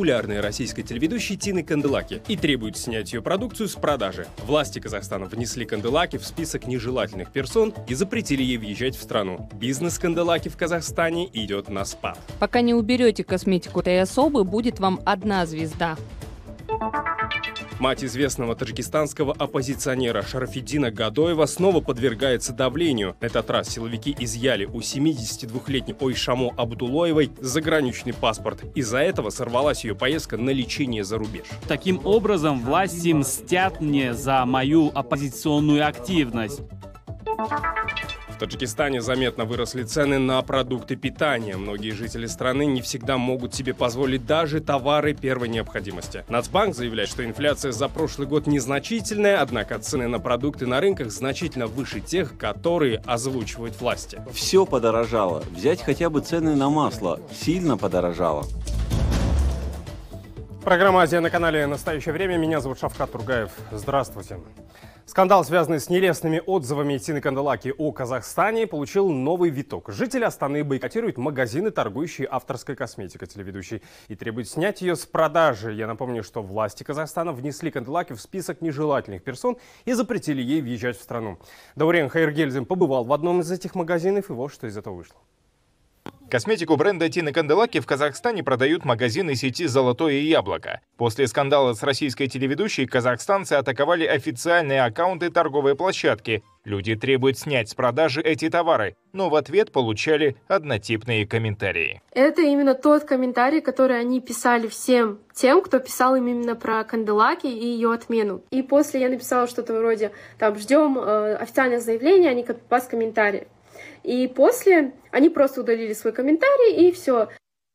популярной российской телеведущей Тины Канделаки и требует снять ее продукцию с продажи. Власти Казахстана внесли Канделаки в список нежелательных персон и запретили ей въезжать в страну. Бизнес Канделаки в Казахстане идет на спад. Пока не уберете косметику этой особы, будет вам одна звезда. Мать известного таджикистанского оппозиционера Шарафиддина Гадоева снова подвергается давлению. На этот раз силовики изъяли у 72-летней Ойшамо Абдулоевой заграничный паспорт. Из-за этого сорвалась ее поездка на лечение за рубеж. Таким образом, власти мстят мне за мою оппозиционную активность. Таджикистане заметно выросли цены на продукты питания. Многие жители страны не всегда могут себе позволить даже товары первой необходимости. Нацбанк заявляет, что инфляция за прошлый год незначительная, однако цены на продукты на рынках значительно выше тех, которые озвучивают власти. Все подорожало. Взять хотя бы цены на масло. Сильно подорожало. Программа «Азия» на канале «Настоящее время». Меня зовут Шавкат Тургаев. Здравствуйте. Скандал, связанный с нелестными отзывами Тины Канделаки о Казахстане, получил новый виток. Жители Астаны бойкотируют магазины, торгующие авторской косметикой телеведущей, и требуют снять ее с продажи. Я напомню, что власти Казахстана внесли Канделаки в список нежелательных персон и запретили ей въезжать в страну. Даурен Хайргельзин побывал в одном из этих магазинов, и вот что из этого вышло. Косметику бренда Тины Канделаки в Казахстане продают магазины сети «Золотое яблоко». После скандала с российской телеведущей казахстанцы атаковали официальные аккаунты торговой площадки. Люди требуют снять с продажи эти товары, но в ответ получали однотипные комментарии. Это именно тот комментарий, который они писали всем тем, кто писал им именно про Канделаки и ее отмену. И после я написала что-то вроде там «Ждем э, официальное заявление, а не копипаст комментарий». И после они просто удалили свой комментарий, и все.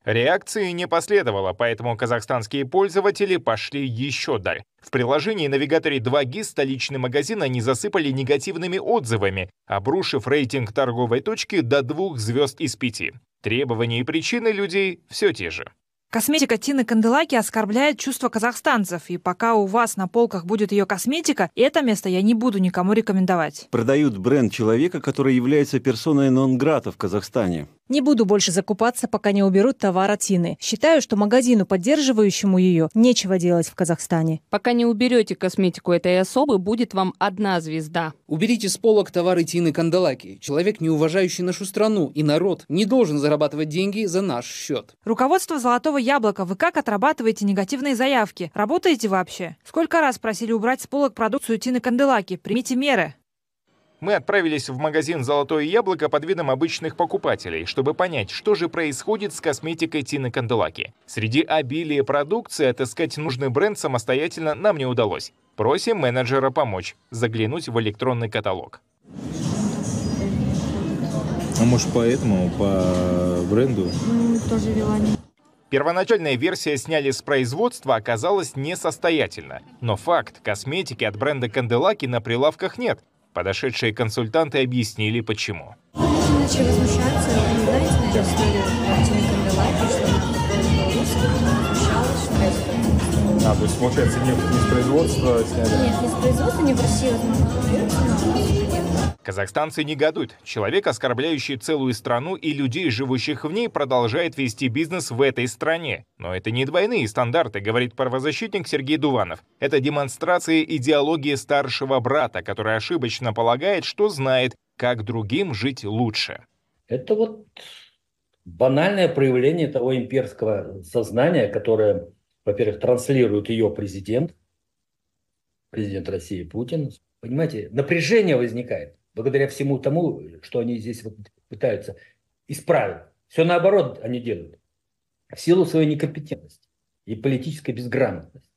Реакции не последовало, поэтому казахстанские пользователи пошли еще дальше. В приложении навигаторе 2GIS столичный магазин они засыпали негативными отзывами, обрушив рейтинг торговой точки до двух звезд из пяти. Требования и причины людей все те же. Косметика Тины Канделаки оскорбляет чувства казахстанцев, и пока у вас на полках будет ее косметика, это место я не буду никому рекомендовать. Продают бренд человека, который является персоной нон-грата в Казахстане. Не буду больше закупаться, пока не уберут товар от Тины. Считаю, что магазину, поддерживающему ее, нечего делать в Казахстане. Пока не уберете косметику этой особы, будет вам одна звезда. Уберите с полок товары Тины Канделаки. Человек, не уважающий нашу страну и народ, не должен зарабатывать деньги за наш счет. Руководство «Золотого яблока», вы как отрабатываете негативные заявки? Работаете вообще? Сколько раз просили убрать с полок продукцию Тины Канделаки? Примите меры. Мы отправились в магазин «Золотое яблоко» под видом обычных покупателей, чтобы понять, что же происходит с косметикой Тины Канделаки. Среди обилия продукции отыскать нужный бренд самостоятельно нам не удалось. Просим менеджера помочь, заглянуть в электронный каталог. А может поэтому, по бренду? Ну, тоже вела не Первоначальная версия сняли с производства оказалась несостоятельна. Но факт, косметики от бренда Канделаки на прилавках нет. Подошедшие консультанты объяснили, почему. Начали возмущаться, вы знаете, историю что. А, то есть, получается, не, не с производства сняли? Нет, не с производства, не в России, возможно, Казахстанцы негодуют. Человек, оскорбляющий целую страну и людей, живущих в ней, продолжает вести бизнес в этой стране. Но это не двойные стандарты, говорит правозащитник Сергей Дуванов. Это демонстрация идеологии старшего брата, который ошибочно полагает, что знает, как другим жить лучше. Это вот банальное проявление того имперского сознания, которое, во-первых, транслирует ее президент, президент России Путин. Понимаете, напряжение возникает благодаря всему тому, что они здесь вот пытаются исправить. Все наоборот они делают. В силу своей некомпетентности и политической безграмотности.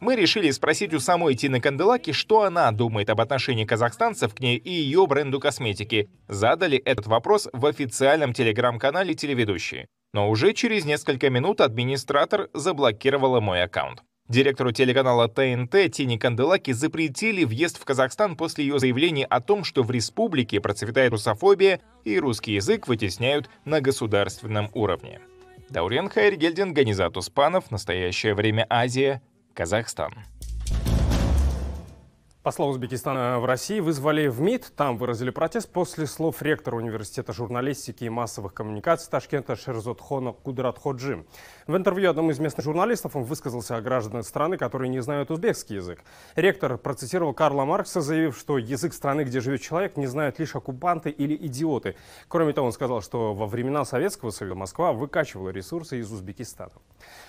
Мы решили спросить у самой Тины Канделаки, что она думает об отношении казахстанцев к ней и ее бренду косметики. Задали этот вопрос в официальном телеграм-канале телеведущие. Но уже через несколько минут администратор заблокировала мой аккаунт. Директору телеканала ТНТ Тине Канделаки запретили въезд в Казахстан после ее заявления о том, что в республике процветает русофобия и русский язык вытесняют на государственном уровне. Даурен Хайргельдин, Ганизат Успанов, «Настоящее время Азия», Казахстан. Посла Узбекистана в России вызвали в МИД. Там выразили протест после слов ректора Университета журналистики и массовых коммуникаций Ташкента Шерзотхона Кудратходжи. В интервью одному из местных журналистов он высказался о гражданах страны, которые не знают узбекский язык. Ректор процитировал Карла Маркса, заявив, что язык страны, где живет человек, не знают лишь оккупанты или идиоты. Кроме того, он сказал, что во времена Советского Союза Москва выкачивала ресурсы из Узбекистана.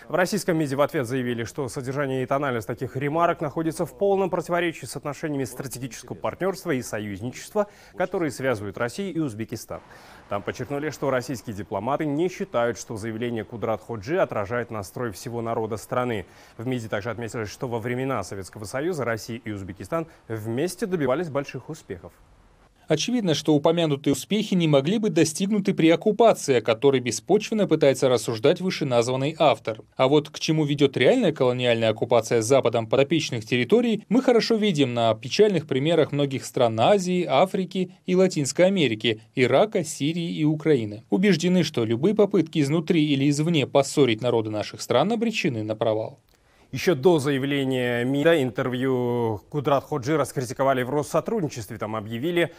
В российском МИДе в ответ заявили, что содержание и тональность таких ремарок находится в полном противоречии с отношениями стратегического партнерства и союзничества, которые связывают Россию и Узбекистан. Там подчеркнули, что российские дипломаты не считают, что заявление Кудрат Ходжи отражает настрой всего народа страны. В МИДе также отметили, что во времена Советского Союза Россия и Узбекистан вместе добивались больших успехов. Очевидно, что упомянутые успехи не могли быть достигнуты при оккупации, о которой беспочвенно пытается рассуждать вышеназванный автор. А вот к чему ведет реальная колониальная оккупация Западом подопечных территорий, мы хорошо видим на печальных примерах многих стран Азии, Африки и Латинской Америки, Ирака, Сирии и Украины. Убеждены, что любые попытки изнутри или извне поссорить народы наших стран обречены на провал. Еще до заявления МИДа интервью Кудрат Ходжи раскритиковали в Россотрудничестве. Там объявили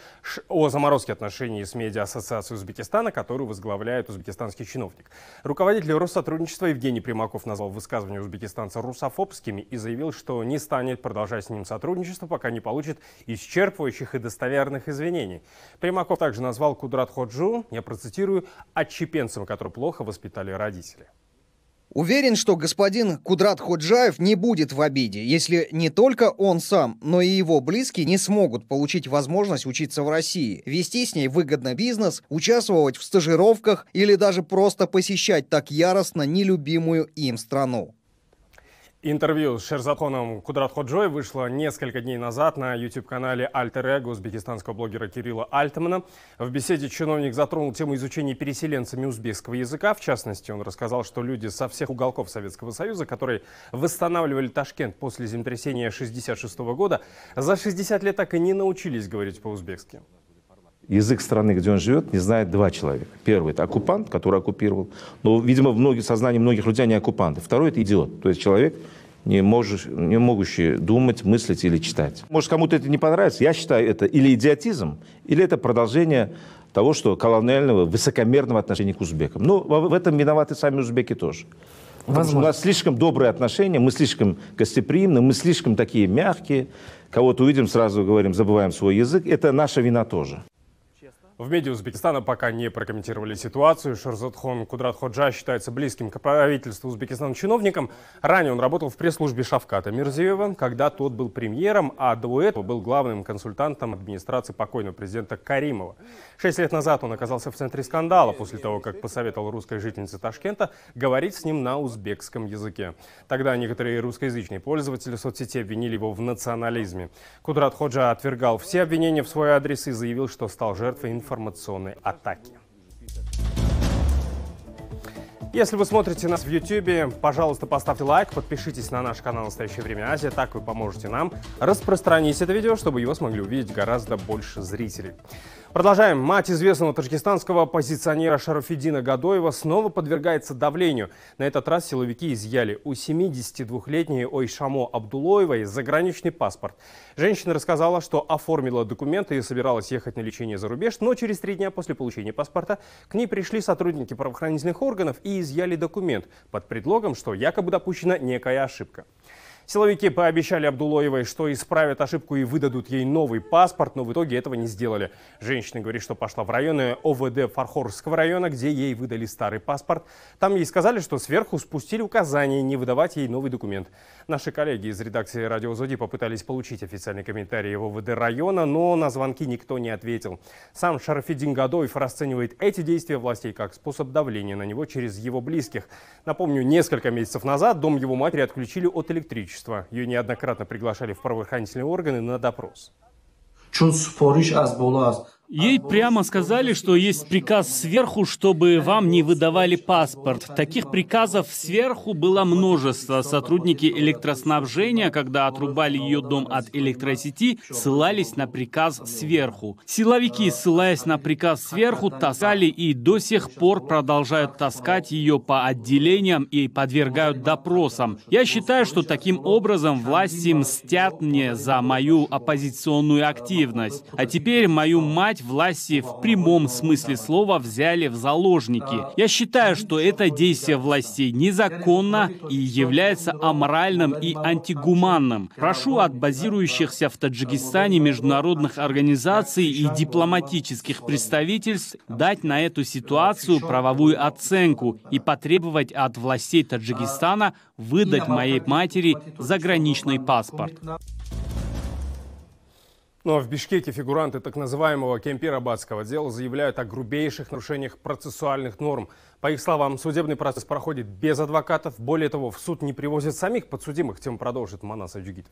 о заморозке отношений с медиа Ассоциацией Узбекистана, которую возглавляет узбекистанский чиновник. Руководитель Россотрудничества Евгений Примаков назвал высказывание узбекистанца русофобскими и заявил, что не станет продолжать с ним сотрудничество, пока не получит исчерпывающих и достоверных извинений. Примаков также назвал Кудрат Ходжу, я процитирую, отчепенцем, который плохо воспитали родители. Уверен, что господин Кудрат Ходжаев не будет в обиде, если не только он сам, но и его близкие не смогут получить возможность учиться в России, вести с ней выгодно бизнес, участвовать в стажировках или даже просто посещать так яростно нелюбимую им страну. Интервью с Шерзатхоном Кудрат Ходжой вышло несколько дней назад на YouTube-канале Альтер Эго узбекистанского блогера Кирилла Альтмана. В беседе чиновник затронул тему изучения переселенцами узбекского языка. В частности, он рассказал, что люди со всех уголков Советского Союза, которые восстанавливали Ташкент после землетрясения 1966 года, за 60 лет так и не научились говорить по-узбекски. Язык страны, где он живет, не знает два человека. Первый – это оккупант, который оккупировал. Но, видимо, в многих, сознании многих людей они оккупанты. Второй – это идиот. То есть человек, не, можешь, не могущий думать, мыслить или читать. Может, кому-то это не понравится. Я считаю, это или идиотизм, или это продолжение того, что колониального, высокомерного отношения к узбекам. Ну, в этом виноваты сами узбеки тоже. Что у нас слишком добрые отношения, мы слишком гостеприимны, мы слишком такие мягкие. Кого-то увидим, сразу говорим, забываем свой язык. Это наша вина тоже. В медиа Узбекистана пока не прокомментировали ситуацию. Шарзатхон Кудрат Ходжа считается близким к правительству Узбекистана чиновником. Ранее он работал в пресс-службе Шавката Мирзиева, когда тот был премьером, а до этого был главным консультантом администрации покойного президента Каримова. Шесть лет назад он оказался в центре скандала после того, как посоветовал русской жительнице Ташкента говорить с ним на узбекском языке. Тогда некоторые русскоязычные пользователи соцсети обвинили его в национализме. Кудрат Ходжа отвергал все обвинения в свой адрес и заявил, что стал жертвой информации информационной атаки. Если вы смотрите нас в YouTube, пожалуйста, поставьте лайк, подпишитесь на наш канал «Настоящее время Азия», так вы поможете нам распространить это видео, чтобы его смогли увидеть гораздо больше зрителей. Продолжаем. Мать известного таджикистанского оппозиционера Шарафидина Гадоева снова подвергается давлению. На этот раз силовики изъяли у 72-летней Ойшамо Абдулоевой заграничный паспорт. Женщина рассказала, что оформила документы и собиралась ехать на лечение за рубеж, но через три дня после получения паспорта к ней пришли сотрудники правоохранительных органов и изъяли документ под предлогом, что якобы допущена некая ошибка. Силовики пообещали Абдулоевой, что исправят ошибку и выдадут ей новый паспорт, но в итоге этого не сделали. Женщина говорит, что пошла в районы ОВД Фархорского района, где ей выдали старый паспорт. Там ей сказали, что сверху спустили указание не выдавать ей новый документ. Наши коллеги из редакции «Радио Зоди» попытались получить официальный комментарий в ОВД района, но на звонки никто не ответил. Сам Шарафидин Гадоев расценивает эти действия властей как способ давления на него через его близких. Напомню, несколько месяцев назад дом его матери отключили от электричества общества. Ее неоднократно приглашали в правоохранительные органы на допрос. Ей прямо сказали, что есть приказ сверху, чтобы вам не выдавали паспорт. Таких приказов сверху было множество. Сотрудники электроснабжения, когда отрубали ее дом от электросети, ссылались на приказ сверху. Силовики, ссылаясь на приказ сверху, таскали и до сих пор продолжают таскать ее по отделениям и подвергают допросам. Я считаю, что таким образом власти мстят мне за мою оппозиционную активность. А теперь мою мать взять власти в прямом смысле слова взяли в заложники. Я считаю, что это действие властей незаконно и является аморальным и антигуманным. Прошу от базирующихся в Таджикистане международных организаций и дипломатических представительств дать на эту ситуацию правовую оценку и потребовать от властей Таджикистана выдать моей матери заграничный паспорт. Ну а в Бишкеке фигуранты так называемого кемпирабадского дела заявляют о грубейших нарушениях процессуальных норм. По их словам, судебный процесс проходит без адвокатов. Более того, в суд не привозят самих подсудимых. Тем продолжит Манас Аджигитов.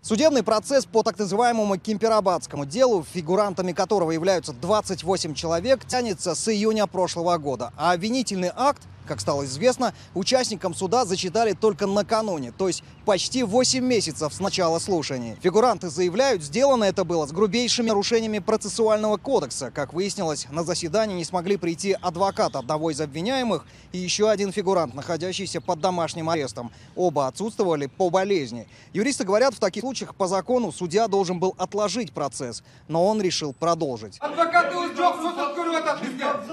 Судебный процесс по так называемому Кемперабадскому делу, фигурантами которого являются 28 человек, тянется с июня прошлого года. А обвинительный акт как стало известно, участникам суда зачитали только накануне, то есть почти 8 месяцев с начала слушаний. Фигуранты заявляют, сделано это было с грубейшими нарушениями процессуального кодекса. Как выяснилось, на заседание не смогли прийти адвокат одного из обвиняемых и еще один фигурант, находящийся под домашним арестом. Оба отсутствовали по болезни. Юристы говорят, в таких случаях по закону судья должен был отложить процесс, но он решил продолжить. тарихта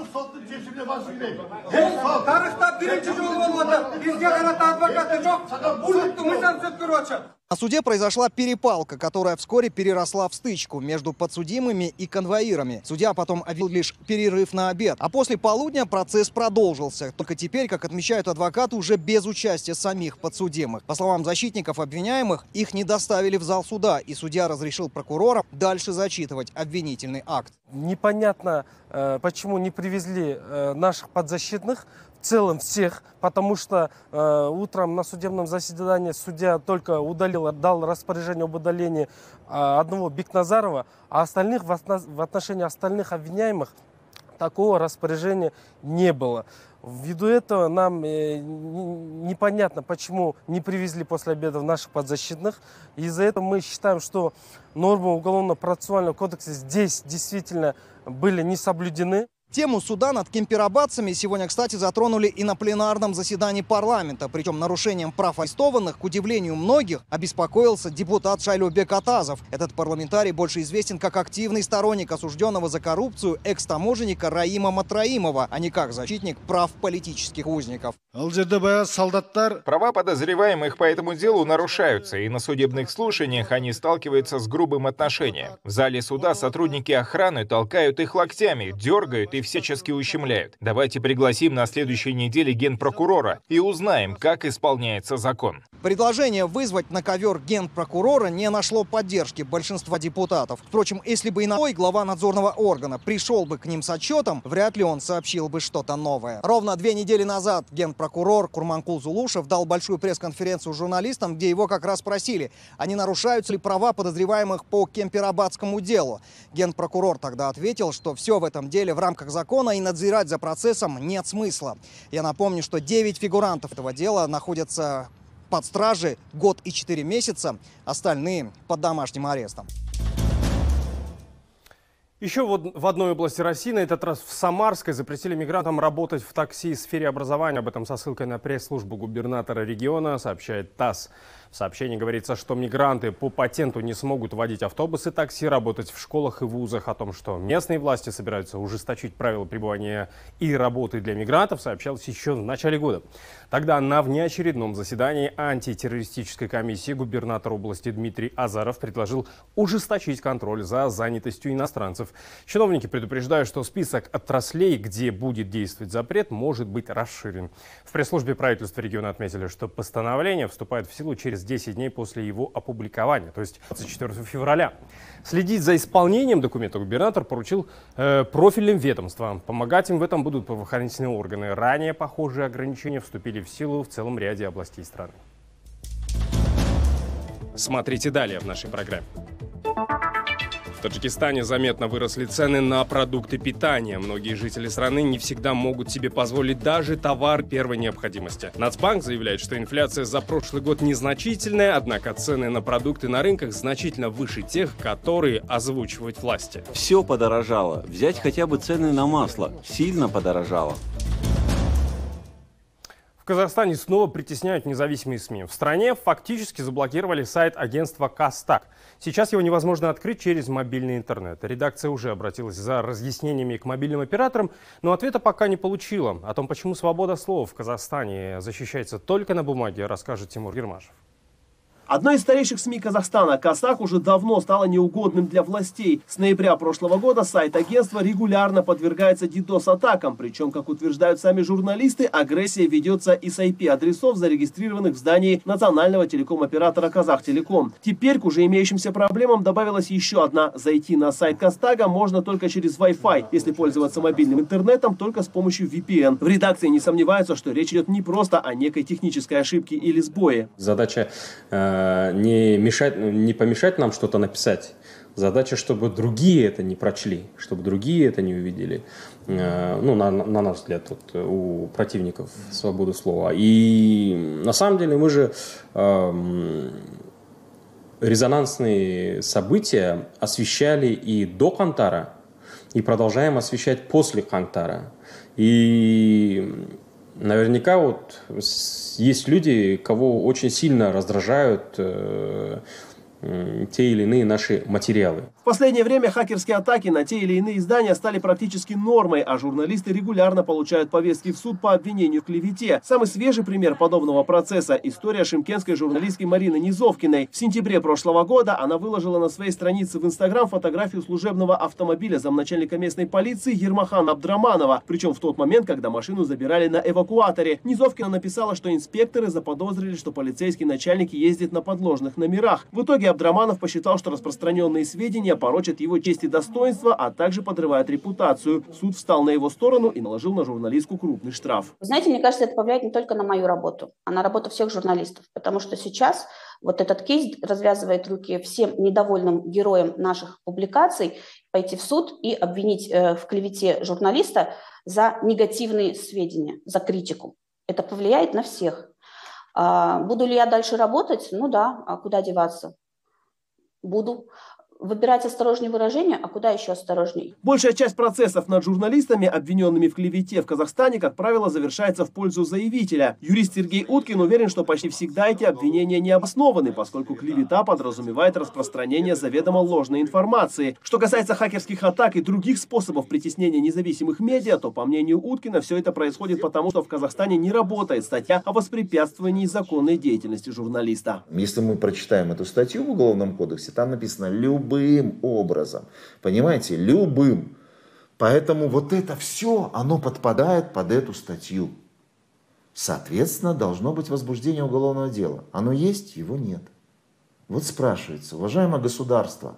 Tarixda birinchi jo'l bo'lmadi. Bizga qarata advokatni çok unuttuğumuzdan söktürü açın. На суде произошла перепалка, которая вскоре переросла в стычку между подсудимыми и конвоирами. Судья потом объявил лишь перерыв на обед. А после полудня процесс продолжился. Только теперь, как отмечают адвокаты, уже без участия самих подсудимых. По словам защитников обвиняемых, их не доставили в зал суда, и судья разрешил прокурорам дальше зачитывать обвинительный акт. Непонятно, э, почему не привезли э, наших подзащитных, целом всех, потому что э, утром на судебном заседании судья только удалил, дал распоряжение об удалении э, одного Бекназарова, а остальных в, в отношении остальных обвиняемых такого распоряжения не было. Ввиду этого нам э, непонятно, почему не привезли после обеда наших подзащитных. Из-за этого мы считаем, что нормы Уголовно-процессуального кодекса здесь действительно были не соблюдены. Тему суда над кемперабадцами сегодня, кстати, затронули и на пленарном заседании парламента. Причем нарушением прав арестованных, к удивлению многих, обеспокоился депутат Шайлюбек Атазов. Этот парламентарий больше известен как активный сторонник осужденного за коррупцию экс-таможенника Раима Матраимова, а не как защитник прав политических узников. Права подозреваемых по этому делу нарушаются, и на судебных слушаниях они сталкиваются с грубым отношением. В зале суда сотрудники охраны толкают их локтями, дергают и всячески ущемляют. Давайте пригласим на следующей неделе генпрокурора и узнаем, как исполняется закон. Предложение вызвать на ковер генпрокурора не нашло поддержки большинства депутатов. Впрочем, если бы иной глава надзорного органа пришел бы к ним с отчетом, вряд ли он сообщил бы что-то новое. Ровно две недели назад генпрокурор Курманкул Зулушев дал большую пресс-конференцию журналистам, где его как раз спросили, а не нарушаются ли права подозреваемых по Кемперабадскому делу. Генпрокурор тогда ответил, что все в этом деле в рамках закона и надзирать за процессом нет смысла. Я напомню, что 9 фигурантов этого дела находятся под стражей год и 4 месяца, остальные под домашним арестом. Еще в одной области России, на этот раз в Самарской, запретили мигрантам работать в такси в сфере образования. Об этом со ссылкой на пресс-службу губернатора региона сообщает ТАСС. В сообщении говорится, что мигранты по патенту не смогут водить автобусы, такси, работать в школах и вузах. О том, что местные власти собираются ужесточить правила пребывания и работы для мигрантов, сообщалось еще в начале года. Тогда на внеочередном заседании антитеррористической комиссии губернатор области Дмитрий Азаров предложил ужесточить контроль за занятостью иностранцев. Чиновники предупреждают, что список отраслей, где будет действовать запрет, может быть расширен. В пресс-службе правительства региона отметили, что постановление вступает в силу через 10 дней после его опубликования, то есть 24 февраля. Следить за исполнением документа губернатор поручил э, профильным ведомствам. Помогать им в этом будут правоохранительные органы. Ранее похожие ограничения вступили в силу в целом ряде областей страны. Смотрите далее в нашей программе. Таджикистане заметно выросли цены на продукты питания. Многие жители страны не всегда могут себе позволить даже товар первой необходимости. Нацбанк заявляет, что инфляция за прошлый год незначительная, однако цены на продукты на рынках значительно выше тех, которые озвучивают власти. Все подорожало. Взять хотя бы цены на масло. Сильно подорожало. В Казахстане снова притесняют независимые СМИ. В стране фактически заблокировали сайт агентства Кастак. Сейчас его невозможно открыть через мобильный интернет. Редакция уже обратилась за разъяснениями к мобильным операторам, но ответа пока не получила. О том, почему свобода слова в Казахстане защищается только на бумаге, расскажет Тимур Гермашев. Одной из старейших СМИ Казахстана Касак уже давно стала неугодным для властей. С ноября прошлого года сайт агентства регулярно подвергается DDoS-атакам. Причем, как утверждают сами журналисты, агрессия ведется и с IP-адресов, зарегистрированных в здании национального телеком-оператора Казахтелеком. Теперь к уже имеющимся проблемам добавилась еще одна. Зайти на сайт Кастага можно только через Wi-Fi, если пользоваться мобильным интернетом только с помощью VPN. В редакции не сомневаются, что речь идет не просто о некой технической ошибке или сбое. Задача Э, не, мешать, не помешать нам что-то написать. Задача, чтобы другие это не прочли, чтобы другие это не увидели. Э, ну, на, на наш взгляд, вот, у противников свободы слова. И на самом деле мы же э, резонансные события освещали и до Кантара, и продолжаем освещать после Кантара. И наверняка вот есть люди, кого очень сильно раздражают э, те или иные наши материалы последнее время хакерские атаки на те или иные издания стали практически нормой, а журналисты регулярно получают повестки в суд по обвинению в клевете. Самый свежий пример подобного процесса – история шимкенской журналистки Марины Низовкиной. В сентябре прошлого года она выложила на своей странице в Инстаграм фотографию служебного автомобиля замначальника местной полиции Ермахана Абдраманова. Причем в тот момент, когда машину забирали на эвакуаторе. Низовкина написала, что инспекторы заподозрили, что полицейский начальник ездит на подложных номерах. В итоге Абдраманов посчитал, что распространенные сведения порочат его честь и достоинство, а также подрывают репутацию. Суд встал на его сторону и наложил на журналистку крупный штраф. знаете, мне кажется, это повлияет не только на мою работу, а на работу всех журналистов, потому что сейчас вот этот кейс развязывает руки всем недовольным героям наших публикаций пойти в суд и обвинить э, в клевете журналиста за негативные сведения, за критику. Это повлияет на всех. А, буду ли я дальше работать? Ну да, а куда деваться? Буду выбирать осторожнее выражения, а куда еще осторожней? Большая часть процессов над журналистами, обвиненными в клевете в Казахстане, как правило, завершается в пользу заявителя. Юрист Сергей Уткин уверен, что почти всегда эти обвинения не обоснованы, поскольку клевета подразумевает распространение заведомо ложной информации. Что касается хакерских атак и других способов притеснения независимых медиа, то, по мнению Уткина, все это происходит потому, что в Казахстане не работает статья о воспрепятствовании законной деятельности журналиста. Если мы прочитаем эту статью в Уголовном кодексе, там написано «любой любым образом. Понимаете, любым. Поэтому вот это все, оно подпадает под эту статью. Соответственно, должно быть возбуждение уголовного дела. Оно есть, его нет. Вот спрашивается, уважаемое государство,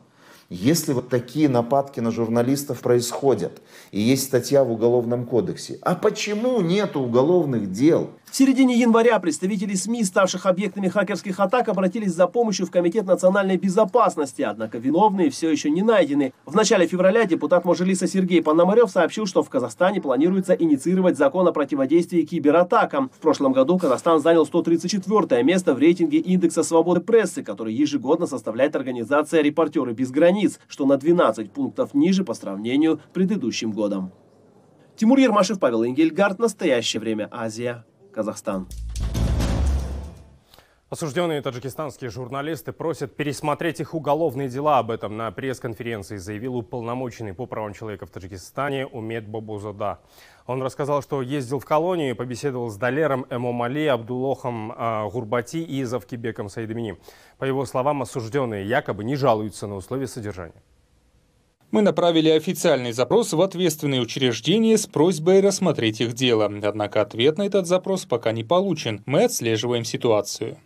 если вот такие нападки на журналистов происходят, и есть статья в Уголовном кодексе, а почему нет уголовных дел? В середине января представители СМИ, ставших объектами хакерских атак, обратились за помощью в Комитет национальной безопасности, однако виновные все еще не найдены. В начале февраля депутат Можилиса Сергей Пономарев сообщил, что в Казахстане планируется инициировать закон о противодействии кибератакам. В прошлом году Казахстан занял 134 место в рейтинге индекса свободы прессы, который ежегодно составляет организация «Репортеры без границ», что на 12 пунктов ниже по сравнению с предыдущим годом. Тимур Ермашев, Павел Ингельгард. Настоящее время. Азия. Казахстан. Осужденные таджикистанские журналисты просят пересмотреть их уголовные дела. Об этом на пресс-конференции заявил уполномоченный по правам человека в Таджикистане Умед Бабузада. Он рассказал, что ездил в колонию и побеседовал с Далером Эмомали, Абдулохом э, Гурбати и Завкибеком Саидамини. По его словам, осужденные якобы не жалуются на условия содержания. Мы направили официальный запрос в ответственные учреждения с просьбой рассмотреть их дело. Однако ответ на этот запрос пока не получен. Мы отслеживаем ситуацию.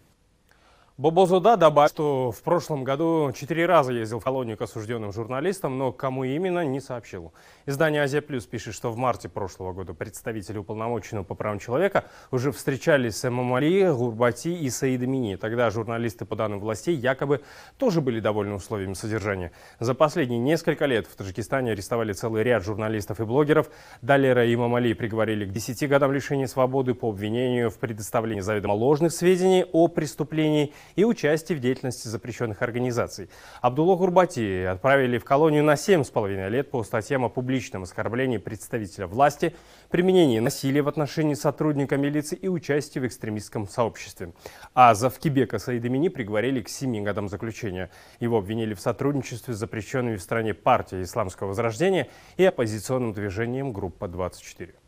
Бобозуда добавил, что в прошлом году четыре раза ездил в колонию к осужденным журналистам, но кому именно, не сообщил. Издание «Азия Плюс» пишет, что в марте прошлого года представители уполномоченного по правам человека уже встречались с Эмамали, Гурбати и Саидамини. Тогда журналисты, по данным властей, якобы тоже были довольны условиями содержания. За последние несколько лет в Таджикистане арестовали целый ряд журналистов и блогеров. Далера и Эмамали приговорили к 10 годам лишения свободы по обвинению в предоставлении заведомо ложных сведений о преступлении и участие в деятельности запрещенных организаций. Абдулло Гурбати отправили в колонию на 7,5 лет по статьям о публичном оскорблении представителя власти, применении насилия в отношении сотрудника милиции и участии в экстремистском сообществе. А за Вкибека Саидамини приговорили к 7 годам заключения. Его обвинили в сотрудничестве с запрещенными в стране партией Исламского Возрождения и оппозиционным движением «Группа-24».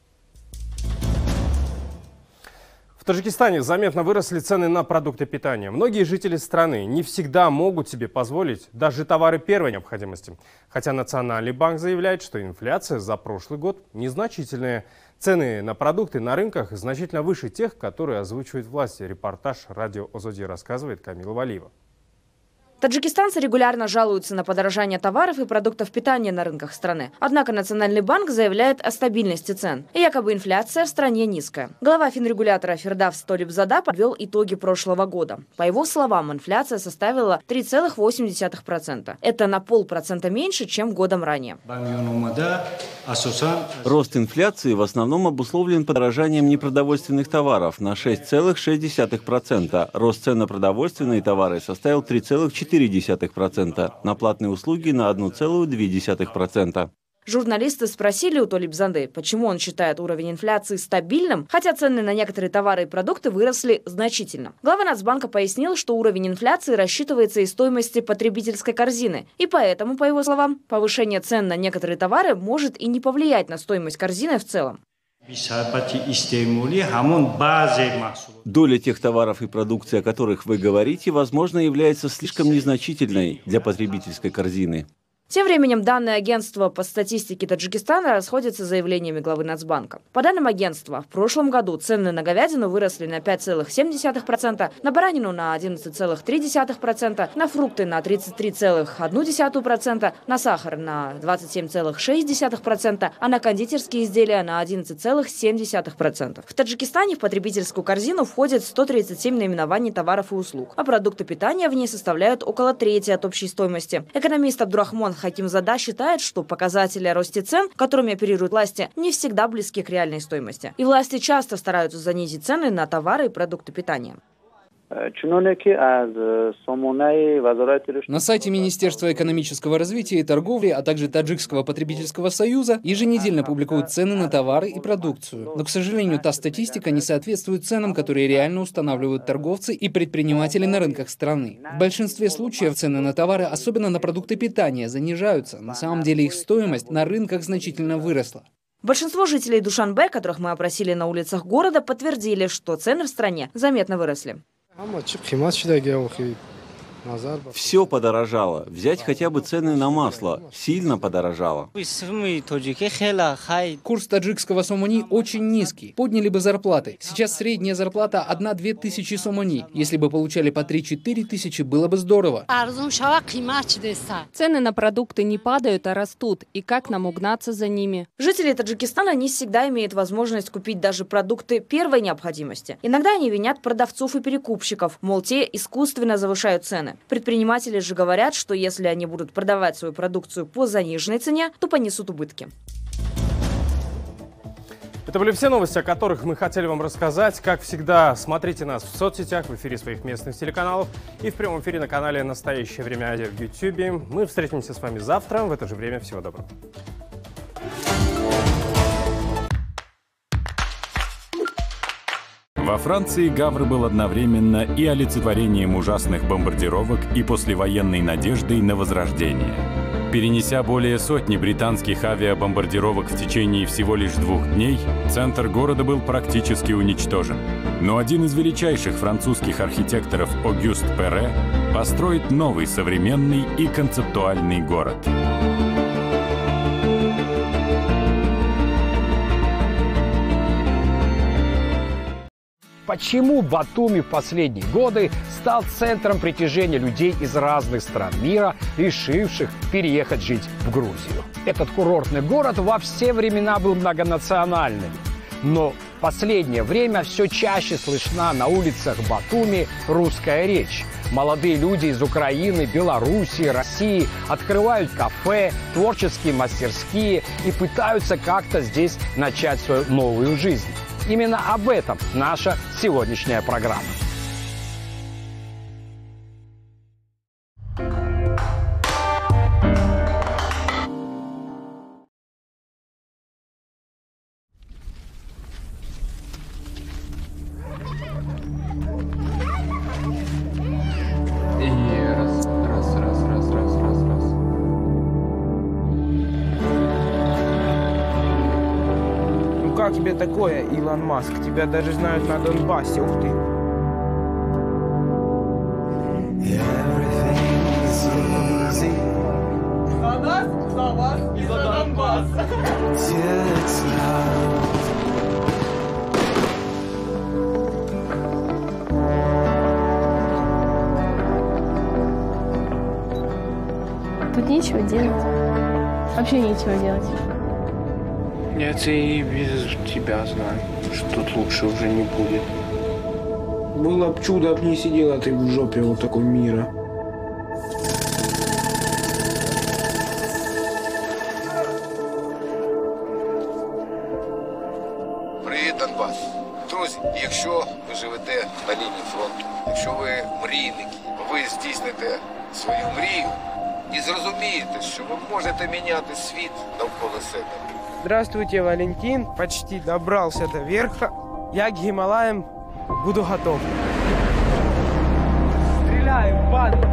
В Таджикистане заметно выросли цены на продукты питания. Многие жители страны не всегда могут себе позволить даже товары первой необходимости. Хотя Национальный банк заявляет, что инфляция за прошлый год незначительная. Цены на продукты на рынках значительно выше тех, которые озвучивают власти. Репортаж радио Озоди рассказывает Камила Валиева. Таджикистанцы регулярно жалуются на подорожание товаров и продуктов питания на рынках страны. Однако Национальный банк заявляет о стабильности цен. И якобы инфляция в стране низкая. Глава финрегулятора Фердав Столибзада подвел итоги прошлого года. По его словам, инфляция составила 3,8%. Это на полпроцента меньше, чем годом ранее. Рост инфляции в основном обусловлен подорожанием непродовольственных товаров на 6,6%. Рост цен на продовольственные товары составил 3,4%. 0,4%, на платные услуги на 1,2%. Журналисты спросили у Толибзанды, почему он считает уровень инфляции стабильным, хотя цены на некоторые товары и продукты выросли значительно. Глава Нацбанка пояснил, что уровень инфляции рассчитывается из стоимости потребительской корзины, и поэтому, по его словам, повышение цен на некоторые товары может и не повлиять на стоимость корзины в целом. Доля тех товаров и продукции, о которых вы говорите, возможно, является слишком незначительной для потребительской корзины. Тем временем данные агентства по статистике Таджикистана расходятся с заявлениями главы Нацбанка. По данным агентства, в прошлом году цены на говядину выросли на 5,7%, на баранину на 11,3%, на фрукты на 33,1%, на сахар на 27,6%, а на кондитерские изделия на 11,7%. В Таджикистане в потребительскую корзину входит 137 наименований товаров и услуг, а продукты питания в ней составляют около трети от общей стоимости. Экономист Абдурахман Хакимзада считает, что показатели о росте цен, которыми оперируют власти, не всегда близки к реальной стоимости. И власти часто стараются занизить цены на товары и продукты питания. На сайте Министерства экономического развития и торговли, а также Таджикского потребительского союза еженедельно публикуют цены на товары и продукцию. Но, к сожалению, та статистика не соответствует ценам, которые реально устанавливают торговцы и предприниматели на рынках страны. В большинстве случаев цены на товары, особенно на продукты питания, занижаются. На самом деле их стоимость на рынках значительно выросла. Большинство жителей Душанбе, которых мы опросили на улицах города, подтвердили, что цены в стране заметно выросли. اما چه قیمت شده دیگه آخیش Все подорожало. Взять хотя бы цены на масло. Сильно подорожало. Курс таджикского сомани очень низкий. Подняли бы зарплаты. Сейчас средняя зарплата 1-2 тысячи сомани. Если бы получали по 3-4 тысячи, было бы здорово. Цены на продукты не падают, а растут. И как нам угнаться за ними? Жители Таджикистана не всегда имеют возможность купить даже продукты первой необходимости. Иногда они винят продавцов и перекупщиков, мол, те искусственно завышают Предприниматели же говорят, что если они будут продавать свою продукцию по заниженной цене, то понесут убытки. Это были все новости, о которых мы хотели вам рассказать. Как всегда, смотрите нас в соцсетях, в эфире своих местных телеканалов и в прямом эфире на канале «Настоящее время Азия» в YouTube. Мы встретимся с вами завтра в это же время. Всего доброго. Во Франции Гавр был одновременно и олицетворением ужасных бомбардировок, и послевоенной надеждой на возрождение. Перенеся более сотни британских авиабомбардировок в течение всего лишь двух дней, центр города был практически уничтожен. Но один из величайших французских архитекторов Огюст Перре построит новый современный и концептуальный город. Почему Батуми в последние годы стал центром притяжения людей из разных стран мира, решивших переехать жить в Грузию? Этот курортный город во все времена был многонациональным. Но в последнее время все чаще слышна на улицах Батуми русская речь. Молодые люди из Украины, Белоруссии, России открывают кафе, творческие мастерские и пытаются как-то здесь начать свою новую жизнь. Именно об этом наша сегодняшняя программа. Тебе такое, Илон Маск? Тебя даже знают на Донбассе, ух ты. Тут нечего делать. Вообще нечего делать. Нет, и без тебя знаю, что тут лучше уже не будет. Было б чудо, б не сидела ты в жопе вот такой мира. Привіт, Донбас. Друзі, якщо ви живете на лінії фронту, якщо ви мрійники, ви здійсните свою мрію і зрозумієте, що ви можете міняти світ навколо себе. Здравствуйте, Валентин. Почти добрался до верха. Я к Гималаям буду готов. Стреляем, падай!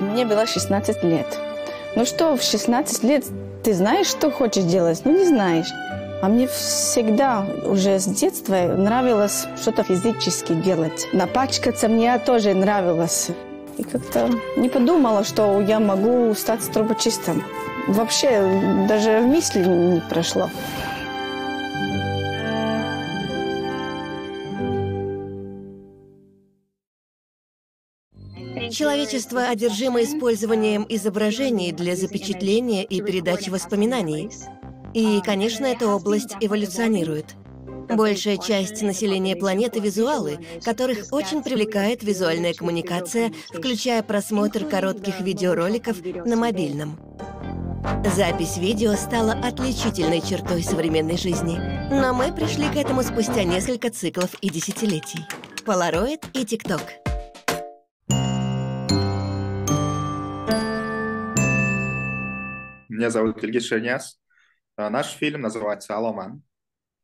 Мне было 16 лет. Ну что, в 16 лет ты знаешь, что хочешь делать? Ну, не знаешь. А мне всегда, уже с детства, нравилось что-то физически делать. Напачкаться мне тоже нравилось. И как-то не подумала, что я могу стать трубочистом. Вообще, даже в мысли не прошло. Человечество одержимо использованием изображений для запечатления и передачи воспоминаний. И, конечно, эта область эволюционирует. Большая часть населения планеты — визуалы, которых очень привлекает визуальная коммуникация, включая просмотр коротких видеороликов на мобильном. Запись видео стала отличительной чертой современной жизни. Но мы пришли к этому спустя несколько циклов и десятилетий. Полароид и ТикТок. Меня зовут Ильгиз Шерняс. А, Наш фильм называется «Аламан».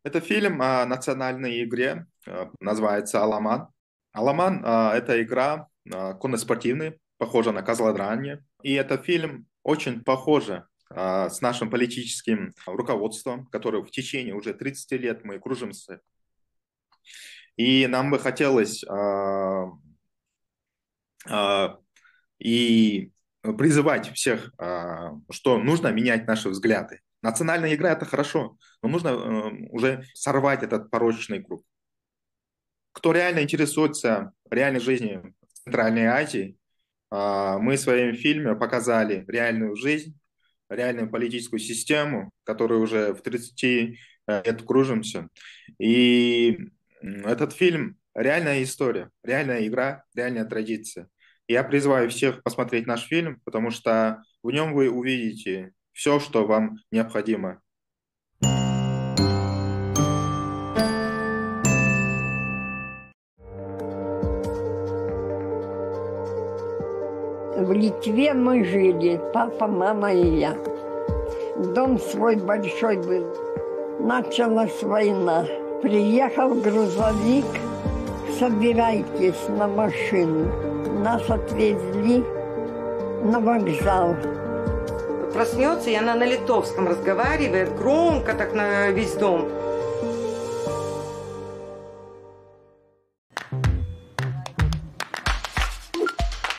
Это фильм о национальной игре, а, называется «Аламан». «Аламан» а, — это игра конноспортивная, похожа на козлодрание. И это фильм очень похоже с нашим политическим руководством, которое в течение уже 30 лет мы кружимся. И нам бы хотелось и призывать всех, а, что нужно менять наши взгляды. Национальная игра – это хорошо, но нужно э, уже сорвать этот порочный круг. Кто реально интересуется реальной жизнью в Центральной Азии, а, мы в своем фильме показали реальную жизнь, реальную политическую систему, которую уже в 30 э, лет кружимся. И этот фильм – реальная история, реальная игра, реальная традиция. Я призываю всех посмотреть наш фильм, потому что в нем вы увидите все, что вам необходимо. В Литве мы жили, папа, мама и я. Дом свой большой был. Началась война. Приехал грузовик, собирайтесь на машину. Нас отвезли на вокзал. Проснется, и она на литовском разговаривает, громко так на весь дом.